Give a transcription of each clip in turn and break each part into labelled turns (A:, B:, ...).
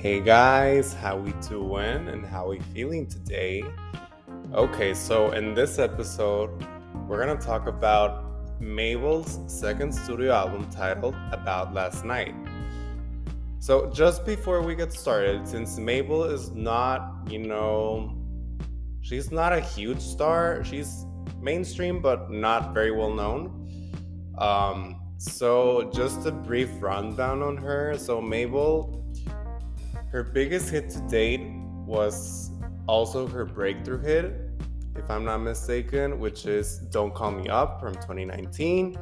A: Hey guys, how we doing and how we feeling today? Okay, so in this episode, we're gonna talk about Mabel's second studio album titled About Last Night. So just before we get started, since Mabel is not, you know, she's not a huge star, she's mainstream but not very well known. Um, so just a brief rundown on her. So Mabel her biggest hit to date was also her breakthrough hit, if I'm not mistaken, which is Don't Call Me Up from 2019,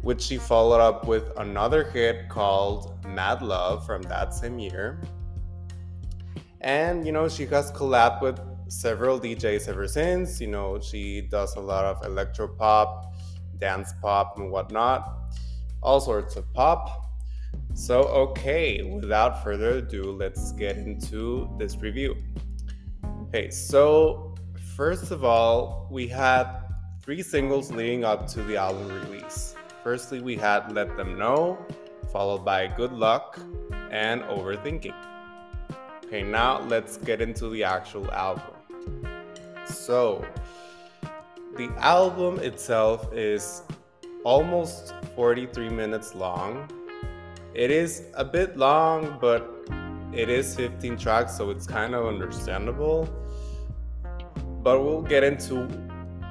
A: which she followed up with another hit called Mad Love from that same year. And, you know, she has collabed with several DJs ever since. You know, she does a lot of electro pop, dance pop, and whatnot, all sorts of pop. So, okay, without further ado, let's get into this review. Okay, so first of all, we had three singles leading up to the album release. Firstly, we had Let Them Know, followed by Good Luck and Overthinking. Okay, now let's get into the actual album. So, the album itself is almost 43 minutes long it is a bit long, but it is 15 tracks, so it's kind of understandable. But we'll get into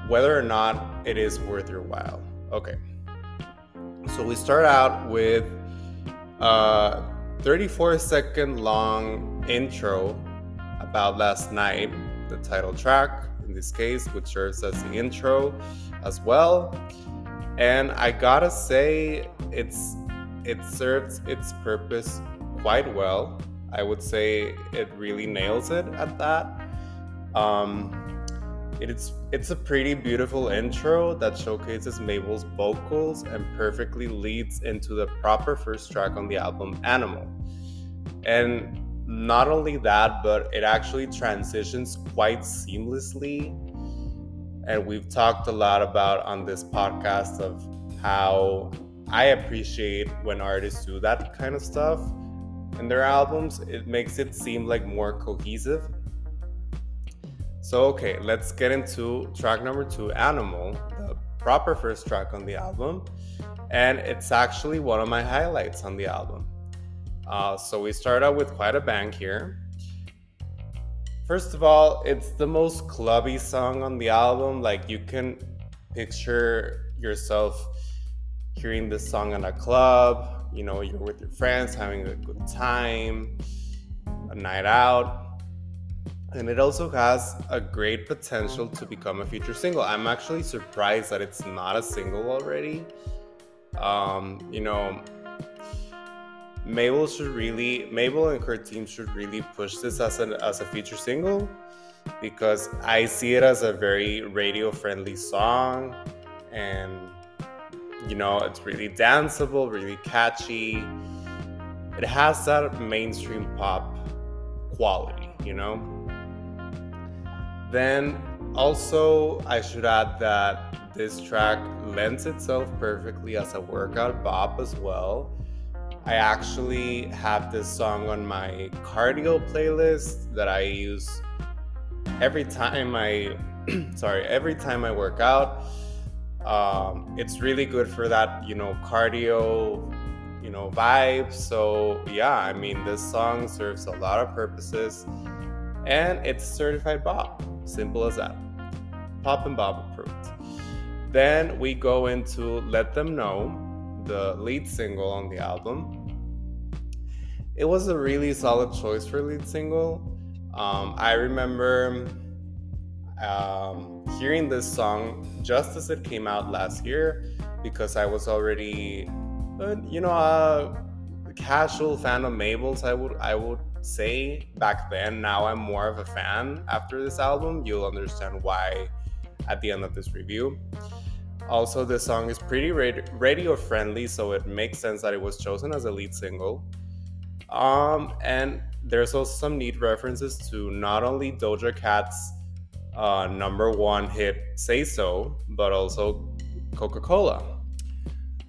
A: whether or not it is worth your while. Okay. So we start out with a 34 second long intro about last night, the title track in this case, which serves as the intro as well. And I gotta say, it's it serves its purpose quite well. I would say it really nails it at that. Um, it's it's a pretty beautiful intro that showcases Mabel's vocals and perfectly leads into the proper first track on the album Animal. And not only that, but it actually transitions quite seamlessly. And we've talked a lot about on this podcast of how I appreciate when artists do that kind of stuff in their albums. It makes it seem like more cohesive. So, okay, let's get into track number two Animal, the proper first track on the album. And it's actually one of my highlights on the album. Uh, so, we start out with quite a bang here. First of all, it's the most clubby song on the album. Like, you can picture yourself hearing this song in a club, you know, you're with your friends having a good time, a night out. And it also has a great potential to become a future single. I'm actually surprised that it's not a single already. Um, you know, Mabel should really, Mabel and her team should really push this as a, as a feature single because I see it as a very radio friendly song and you know, it's really danceable, really catchy. It has that mainstream pop quality, you know? Then also, I should add that this track lends itself perfectly as a workout bop as well. I actually have this song on my cardio playlist that I use every time I sorry, every time I work out um, it's really good for that, you know, cardio, you know, vibe. So yeah, I mean, this song serves a lot of purposes, and it's certified Bop. Simple as that. Pop and Bop approved. Then we go into Let Them Know, the lead single on the album. It was a really solid choice for lead single. Um, I remember um, hearing this song just as it came out last year because I was already, uh, you know, a casual fan of Mabel's. I would I would say back then. Now I'm more of a fan after this album. You'll understand why at the end of this review. Also, this song is pretty radio friendly, so it makes sense that it was chosen as a lead single. Um, and there's also some neat references to not only Doja Cat's uh, number one hit Say So, but also Coca Cola.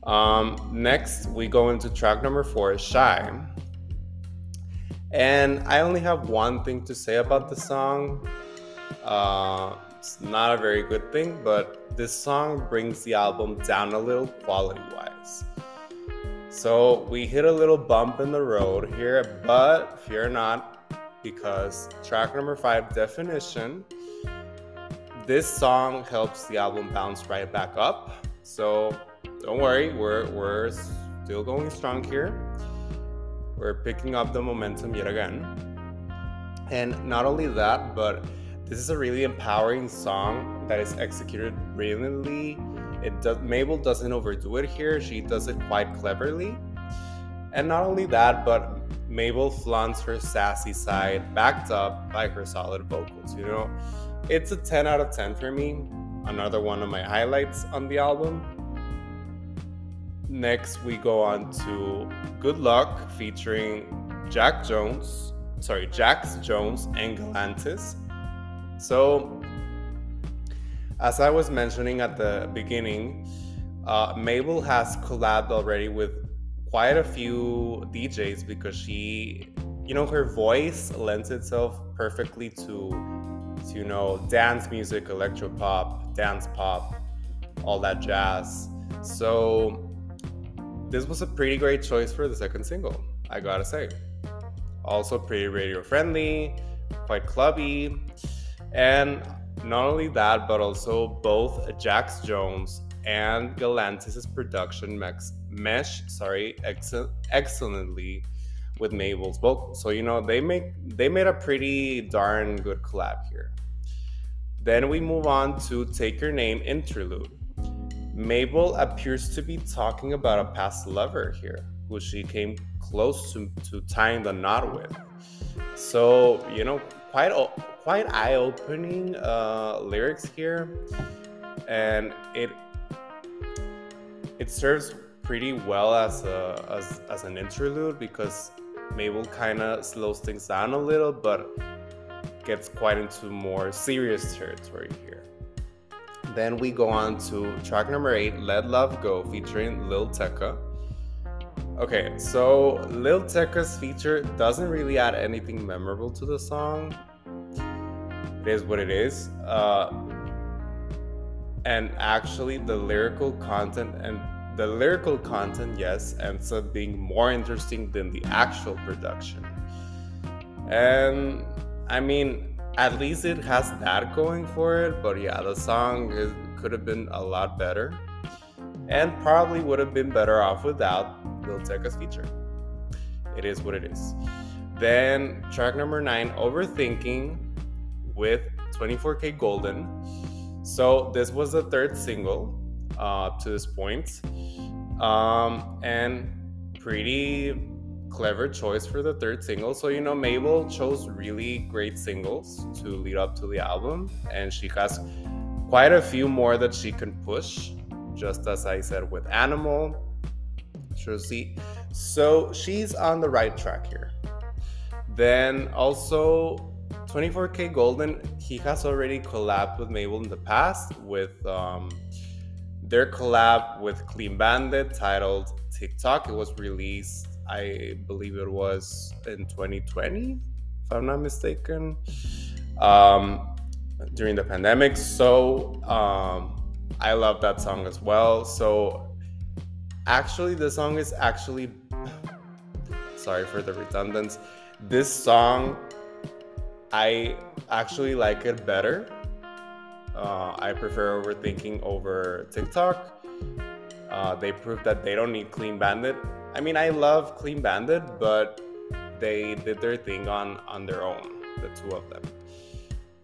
A: Um, next, we go into track number four, Shy. And I only have one thing to say about the song. Uh, it's not a very good thing, but this song brings the album down a little quality wise. So we hit a little bump in the road here, but fear not, because track number five, Definition, this song helps the album bounce right back up. So don't worry, we're, we're still going strong here. We're picking up the momentum yet again. And not only that, but this is a really empowering song that is executed brilliantly. It does Mabel doesn't overdo it here. She does it quite cleverly. And not only that, but Mabel flaunts her sassy side, backed up by her solid vocals. You know, it's a 10 out of 10 for me. Another one of my highlights on the album. Next, we go on to Good Luck featuring Jack Jones, sorry, Jax Jones and Galantis. So, as I was mentioning at the beginning, uh, Mabel has collabed already with quite a few DJs because she, you know, her voice lends itself perfectly to, to you know, dance music, electro pop, dance pop, all that jazz. So, this was a pretty great choice for the second single, I gotta say. Also, pretty radio friendly, quite clubby, and not only that, but also both Jax Jones and Galantis' production mesh, mesh sorry, ex- excellently with Mabel's vocals. So you know they make they made a pretty darn good collab here. Then we move on to Take Your Name interlude. Mabel appears to be talking about a past lover here, who she came close to, to tying the knot with. So, you know, quite quite eye-opening uh, lyrics here, and it it serves pretty well as a as, as an interlude because Mabel kind of slows things down a little, but gets quite into more serious territory here. Then we go on to track number eight, Let Love Go, featuring Lil Tecca. Okay, so Lil Tecca's feature doesn't really add anything memorable to the song. It is what it is. Uh, and actually, the lyrical content and the lyrical content, yes, ends up being more interesting than the actual production. And I mean, at least it has that going for it. But yeah, the song is, could have been a lot better, and probably would have been better off without Lil Tecca's feature. It is what it is. Then track number nine, Overthinking, with 24kGoldn. So this was the third single uh, to this point, um, and pretty clever choice for the third single. So, you know, Mabel chose really great singles to lead up to the album, and she has quite a few more that she can push, just as I said with Animal. see. So, she's on the right track here. Then also 24kGoldn, he has already collabed with Mabel in the past with um, their collab with Clean Bandit titled TikTok. It was released I believe it was in 2020, if I'm not mistaken, um, during the pandemic. So um, I love that song as well. So actually, the song is actually, sorry for the redundance. This song, I actually like it better. Uh, I prefer overthinking over TikTok. Uh, they proved that they don't need Clean Bandit I mean, I love Clean Bandit, but they did their thing on on their own, the two of them.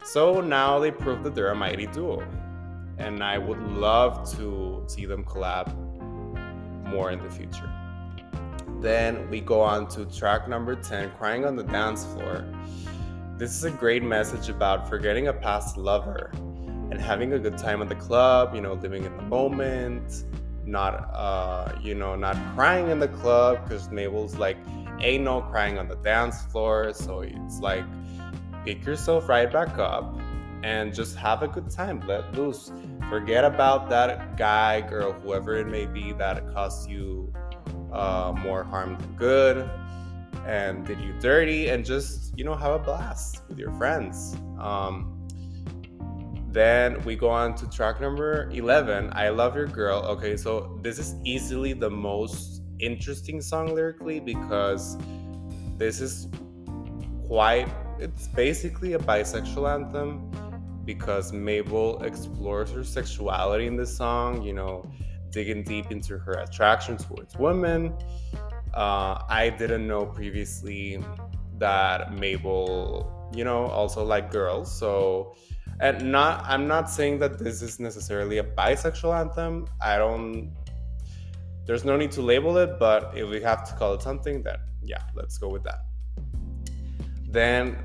A: So now they proved that they're a mighty duo, and I would love to see them collab more in the future. Then we go on to track number 10, Crying on the Dance Floor. This is a great message about forgetting a past lover and having a good time at the club, you know, living in the moment, not uh you know not crying in the club because mabel's like ain't no crying on the dance floor. So it's like pick yourself right back up and just have a good time. Let loose. Forget about that guy girl whoever it may be that caused you uh, more harm than good and did you dirty and just you know have a blast with your friends. Um, then we go on to track number 11 i love your girl okay so this is easily the most interesting song lyrically because this is quite it's basically a bisexual anthem because Mabel explores her sexuality in this song, you know, digging deep into her attraction towards women. Uh, I didn't know previously that Mabel, you know, also liked girls. So, and not, I'm not saying that this is necessarily a bisexual anthem. I don't, there's no need to label it, but if we have to call it something, then yeah, let's go with that. Then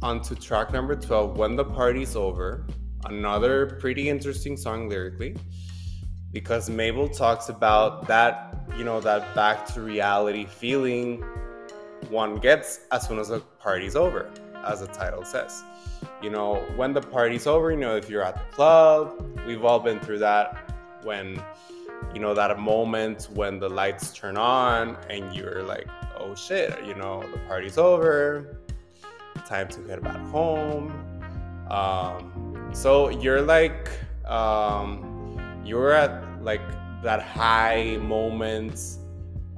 A: on to track number 12, When the Party's Over. Another pretty interesting song lyrically because Mabel talks about that, you know, that back to reality feeling one gets as soon as the party's over, as the title says. You know, when the party's over, you know, if you're at the club, we've all been through that when, you know, that moment when the lights turn on and you're like, oh shit, you know, the party's over, time to head back home. Um, so you're like, um, you're at like that high moment,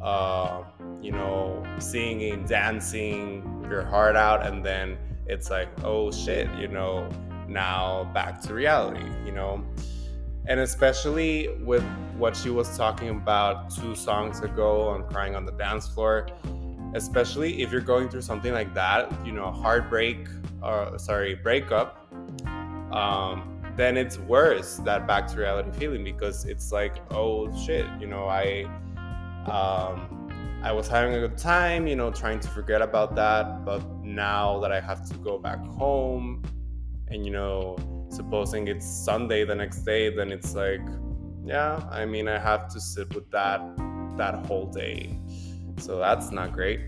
A: uh, you know, singing, dancing your heart out, and then it's like, oh shit, you know, now back to reality, you know. And especially with what she was talking about two songs ago on Crying on the Dance Floor, especially if you're going through something like that, you know, heartbreak or sorry, breakup. Um, then it's worse that back to reality feeling because it's like oh shit you know i um i was having a good time you know trying to forget about that but now that i have to go back home and you know supposing it's sunday the next day then it's like yeah i mean i have to sit with that that whole day. So that's not great.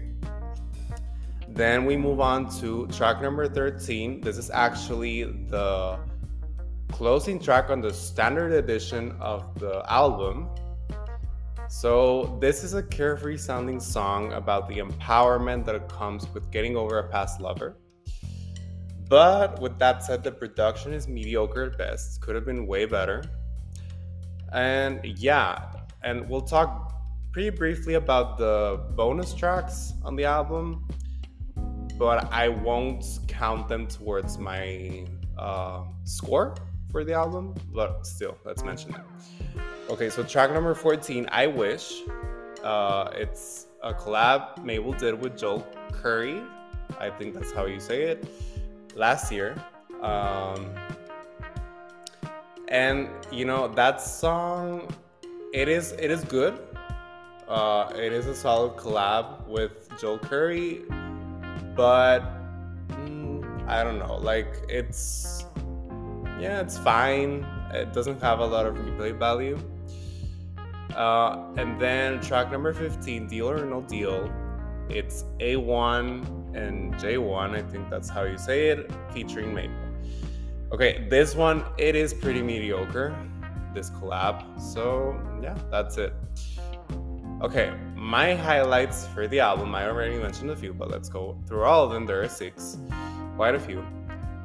A: Then we move on to track number 13 this is actually the closing track on the standard edition of the album. So, this is a carefree sounding song about the empowerment that comes with getting over a past lover. But with that said, the production is mediocre at best. Could have been way better. And yeah, and we'll talk pretty briefly about the bonus tracks on the album, but I won't count them towards my uh, score for the album, but still, let's mention it. Okay, so track number 14, I Wish. Uh, it's a collab Mabel did with Joel Corry. I think that's how you say it. Last year. Um, and you know that song it is it is good uh, it is a solid collab with Joel Corry but mm, i don't know like it's yeah, it's fine. It doesn't have a lot of replay value. Uh, and then track number 15, Deal or No Deal. It's A1 and J1, I think that's how you say it, featuring Mabel. Okay, this one, it is pretty mediocre, this collab. So, yeah, that's it. Okay, my highlights for the album, I already mentioned a few, but let's go through all of them. There are six, quite a few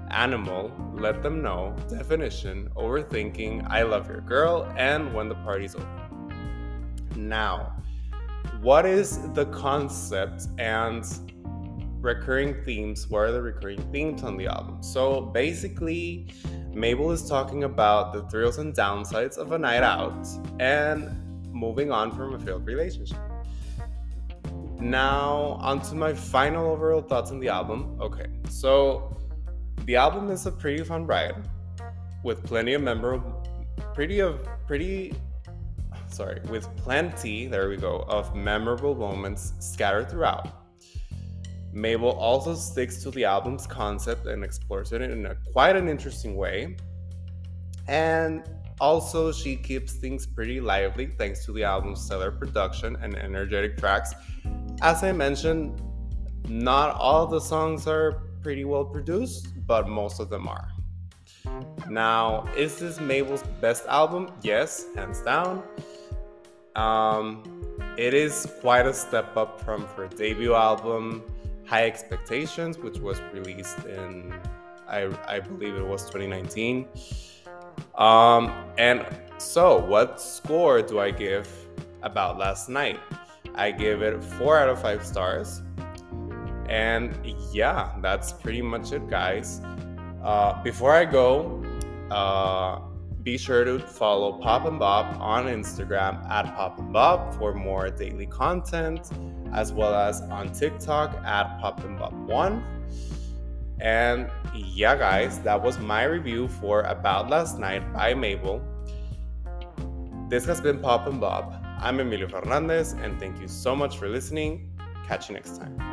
A: animal, let them know, definition, overthinking, I love your girl, and when the party's over. Now, what is the concept and recurring themes? What are the recurring themes on the album? So basically, Mabel is talking about the thrills and downsides of a night out and moving on from a failed relationship. Now, onto my final overall thoughts on the album. Okay, so the album is a pretty fun ride with plenty of memorable, pretty of pretty, sorry, with plenty, there we go, of memorable moments scattered throughout. Mabel also sticks to the album's concept and explores it in a, quite an interesting way. And also, she keeps things pretty lively thanks to the album's stellar production and energetic tracks. As I mentioned, not all the songs are pretty well produced, but most of them are. Now, is this Mabel's best album? Yes, hands down. Um, it is quite a step up from her debut album, High Expectations, which was released in, I, I believe it was 2019. Um, and so, what score do I give about last night? I give it four out of five stars. And yeah, that's pretty much it, guys. Uh, before I go, uh, be sure to follow Pop and Bob on Instagram at Pop and Bob for more daily content, as well as on TikTok at Pop and Bob One. And yeah, guys, that was my review for About Last Night by Mabel. This has been Pop and Bob. I'm Emilio Fernandez, and thank you so much for listening. Catch you next time.